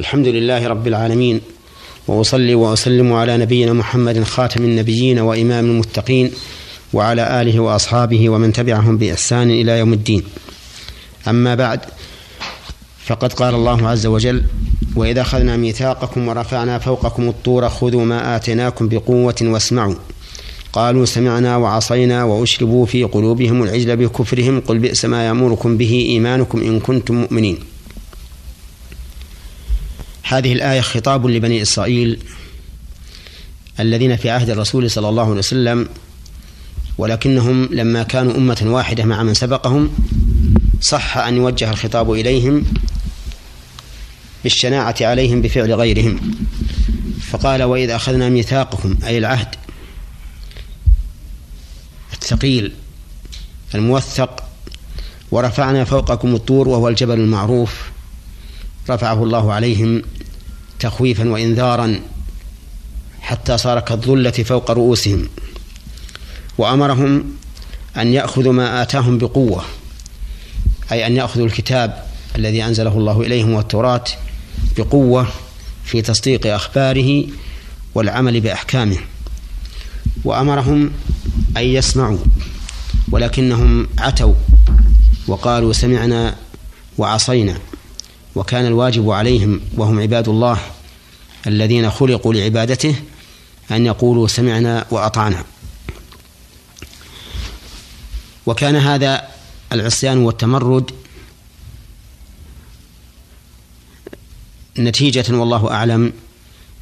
الحمد لله رب العالمين وأصلي وأسلم على نبينا محمد خاتم النبيين وإمام المتقين وعلى آله وأصحابه ومن تبعهم بإحسان إلى يوم الدين. أما بعد فقد قال الله عز وجل وإذا أخذنا ميثاقكم ورفعنا فوقكم الطور خذوا ما آتيناكم بقوة واسمعوا. قالوا سمعنا وعصينا وأشربوا في قلوبهم العجل بكفرهم قل بئس ما يأمركم به إيمانكم إن كنتم مؤمنين. هذه الآية خطاب لبني إسرائيل الذين في عهد الرسول صلى الله عليه وسلم ولكنهم لما كانوا أمة واحدة مع من سبقهم صح أن يوجه الخطاب إليهم بالشناعة عليهم بفعل غيرهم. فقال وإذا أخذنا ميثاقكم أي العهد الثقيل الموثق ورفعنا فوقكم الطور وهو الجبل المعروف رفعه الله عليهم تخويفا وانذارا حتى صار كالظلة فوق رؤوسهم وأمرهم أن يأخذوا ما آتاهم بقوة أي أن يأخذوا الكتاب الذي أنزله الله إليهم والتوراة بقوة في تصديق أخباره والعمل بأحكامه. وأمرهم أن يسمعوا ولكنهم عتوا وقالوا سمعنا وعصينا. وكان الواجب عليهم وهم عباد الله الذين خلقوا لعبادته أن يقولوا سمعنا وأطعنا. وكان هذا العصيان والتمرد نتيجة والله أعلم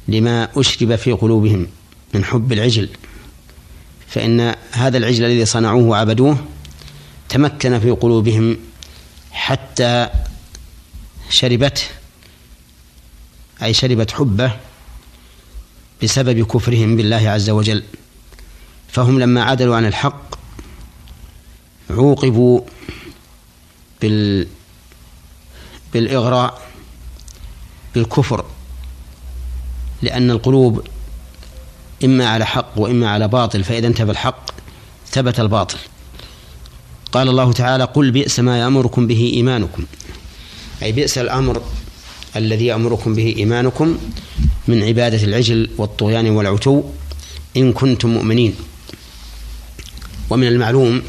لما أشرب في قلوبهم من حب العجل. فإن هذا العجل الذي صنعوه وعبدوه تمكن في قلوبهم حتى شربته أي شربت حبه بسبب كفرهم بالله عز وجل. فهم لما عدلوا عن الحق عوقبوا بال بالإغراء بالكفر لأن القلوب إما على حق وإما على باطل فإذا انتبه الحق ثبت الباطل. قال الله تعالى قل بئس ما يأمركم به إيمانكم. أي بئس الأمر الذي يأمركم به إيمانكم من عبادة العجل والطغيان والعتو إن كنتم مؤمنين. ومن المعلوم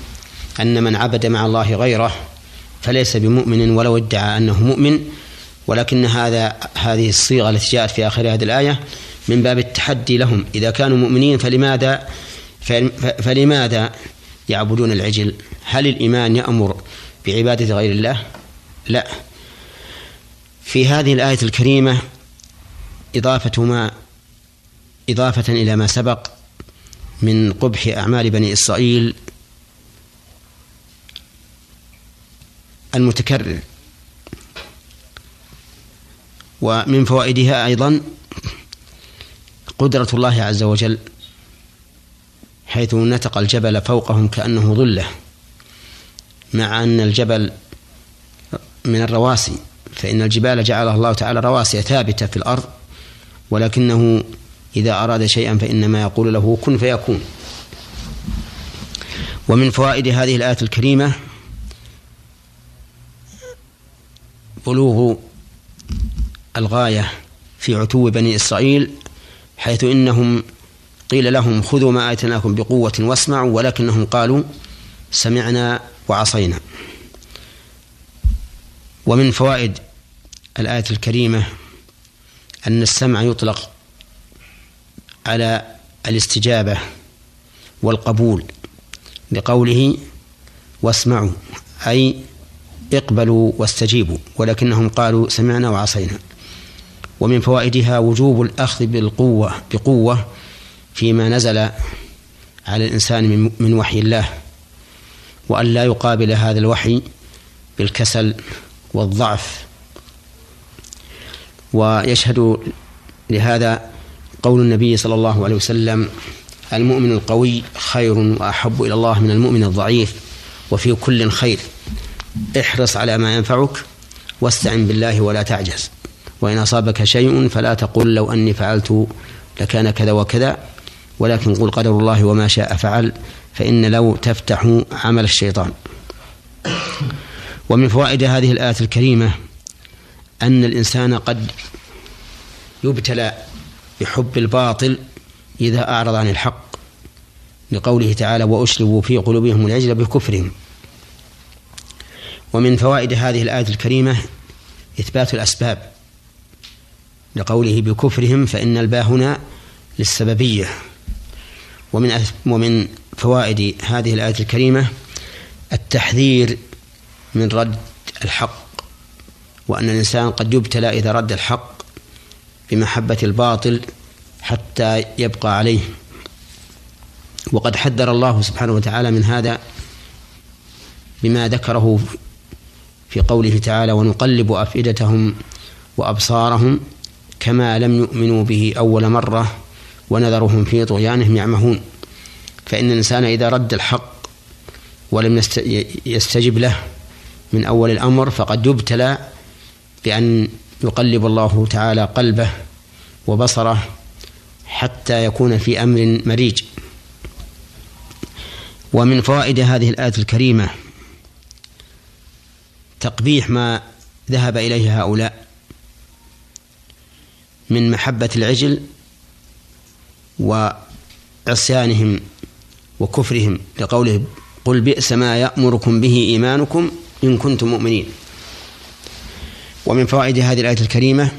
أن من عبد مع الله غيره فليس بمؤمن ولو ادعى أنه مؤمن ولكن هذا هذه الصيغة التي جاءت في آخر هذه الآية من باب التحدي لهم. إذا كانوا مؤمنين فلماذا فلماذا يعبدون العجل؟ هل الإيمان يأمر بعبادة غير الله؟ لا. في هذه الآية الكريمة إضافة ما إضافة إلى ما سبق من قبح أعمال بني إسرائيل المتكرر. ومن فوائدها أيضا قدرة الله عز وجل حيث نتق الجبل فوقهم كأنه ظلة مع أن الجبل من الرواسي. فإن الجبال جعلها الله تعالى رواسي ثابتة في الأرض ولكنه إذا أراد شيئا فإنما يقول له كن فيكون. ومن فوائد هذه الآية الكريمة بلوغ الغاية في عتو بني إسرائيل حيث إنهم قيل لهم خذوا ما آتيناكم بقوة واسمعوا ولكنهم قالوا سمعنا وعصينا. ومن فوائد الآية الكريمة أن السمع يطلق على الاستجابة والقبول لقوله واسمعوا أي اقبلوا واستجيبوا ولكنهم قالوا سمعنا وعصينا. ومن فوائدها وجوب الأخذ بالقوة بقوة فيما نزل على الإنسان من وحي الله وأن لا يقابل هذا الوحي بالكسل والضعف. ويشهد لهذا قول النبي صلى الله عليه وسلم المؤمن القوي خير وأحب إلى الله من المؤمن الضعيف وفي كل خير. احرص على ما ينفعك واستعن بالله ولا تعجز. وإن أصابك شيء فلا تقل لو أني فعلت لكان كذا وكذا ولكن قل قدر الله وما شاء فعل فإن لو تفتح عمل الشيطان. ومن فوائد هذه الايه الكريمة أن الإنسان قد يبتلى بحب الباطل إذا أعرض عن الحق لقوله تعالى وأشربوا في قلوبهم العجل بكفرهم. ومن فوائد هذه الآية الكريمة إثبات الأسباب لقوله بكفرهم فإن الباء هنا للسببية. ومن ومن فوائد هذه الآية الكريمة التحذير من رد الحق وأن الإنسان قد يبتلى إذا رد الحق بمحبة الباطل حتى يبقى عليه. وقد حذر الله سبحانه وتعالى من هذا بما ذكره في قوله تعالى ونقلب أفئدتهم وأبصارهم كما لم يؤمنوا به أول مرة ونذرهم في طغيانهم يعمهون فإن الإنسان إذا رد الحق ولم يستجب له من أول الأمر فقد يبتلى بأن يقلب الله تعالى قلبه وبصره حتى يكون في أمر مريج. ومن فوائد هذه الآية الكريمة تقبيح ما ذهب إليه هؤلاء من محبة العجل وعصيانهم وكفرهم لقوله قل بئس ما يأمركم به إيمانكم إن كنتم مؤمنين. ومن فوائد هذه الآية الكريمة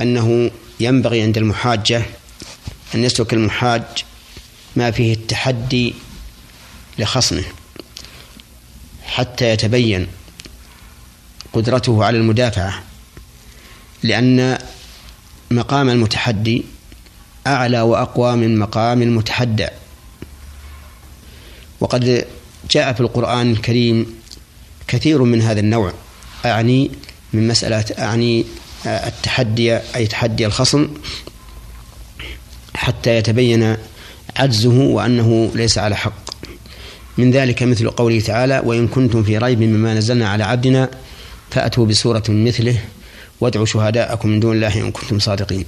أنه ينبغي عند المحاجة أن يسلك المحاج ما فيه التحدي لخصمه حتى يتبين قدرته على المدافعة لأن مقام المتحدي أعلى وأقوى من مقام المتحدى. وقد جاء في القرآن الكريم كثير من هذا النوع. أعني من مسألة أعني التحدي أي تحدي الخصم حتى يتبين عجزه وأنه ليس على حق. من ذلك مثل قوله تعالى وإن كنتم في ريب مما نزلنا على عبدنا فأتوا بسورة مثله وادعوا شهداءكم من دون الله إن كنتم صادقين.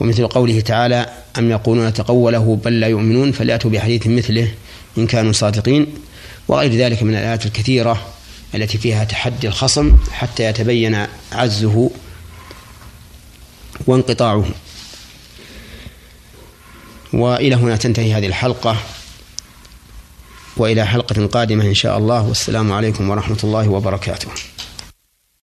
ومثل قوله تعالى أم يقولون تقوله بل لا يؤمنون فليأتوا بحديث مثله إن كانوا صادقين وغير ذلك من الآيات الكثيرة التي فيها تحدي الخصم حتى يتبين عزه وانقطاعه. وإلى هنا تنتهي هذه الحلقة وإلى حلقة قادمة إن شاء الله. والسلام عليكم ورحمة الله وبركاته.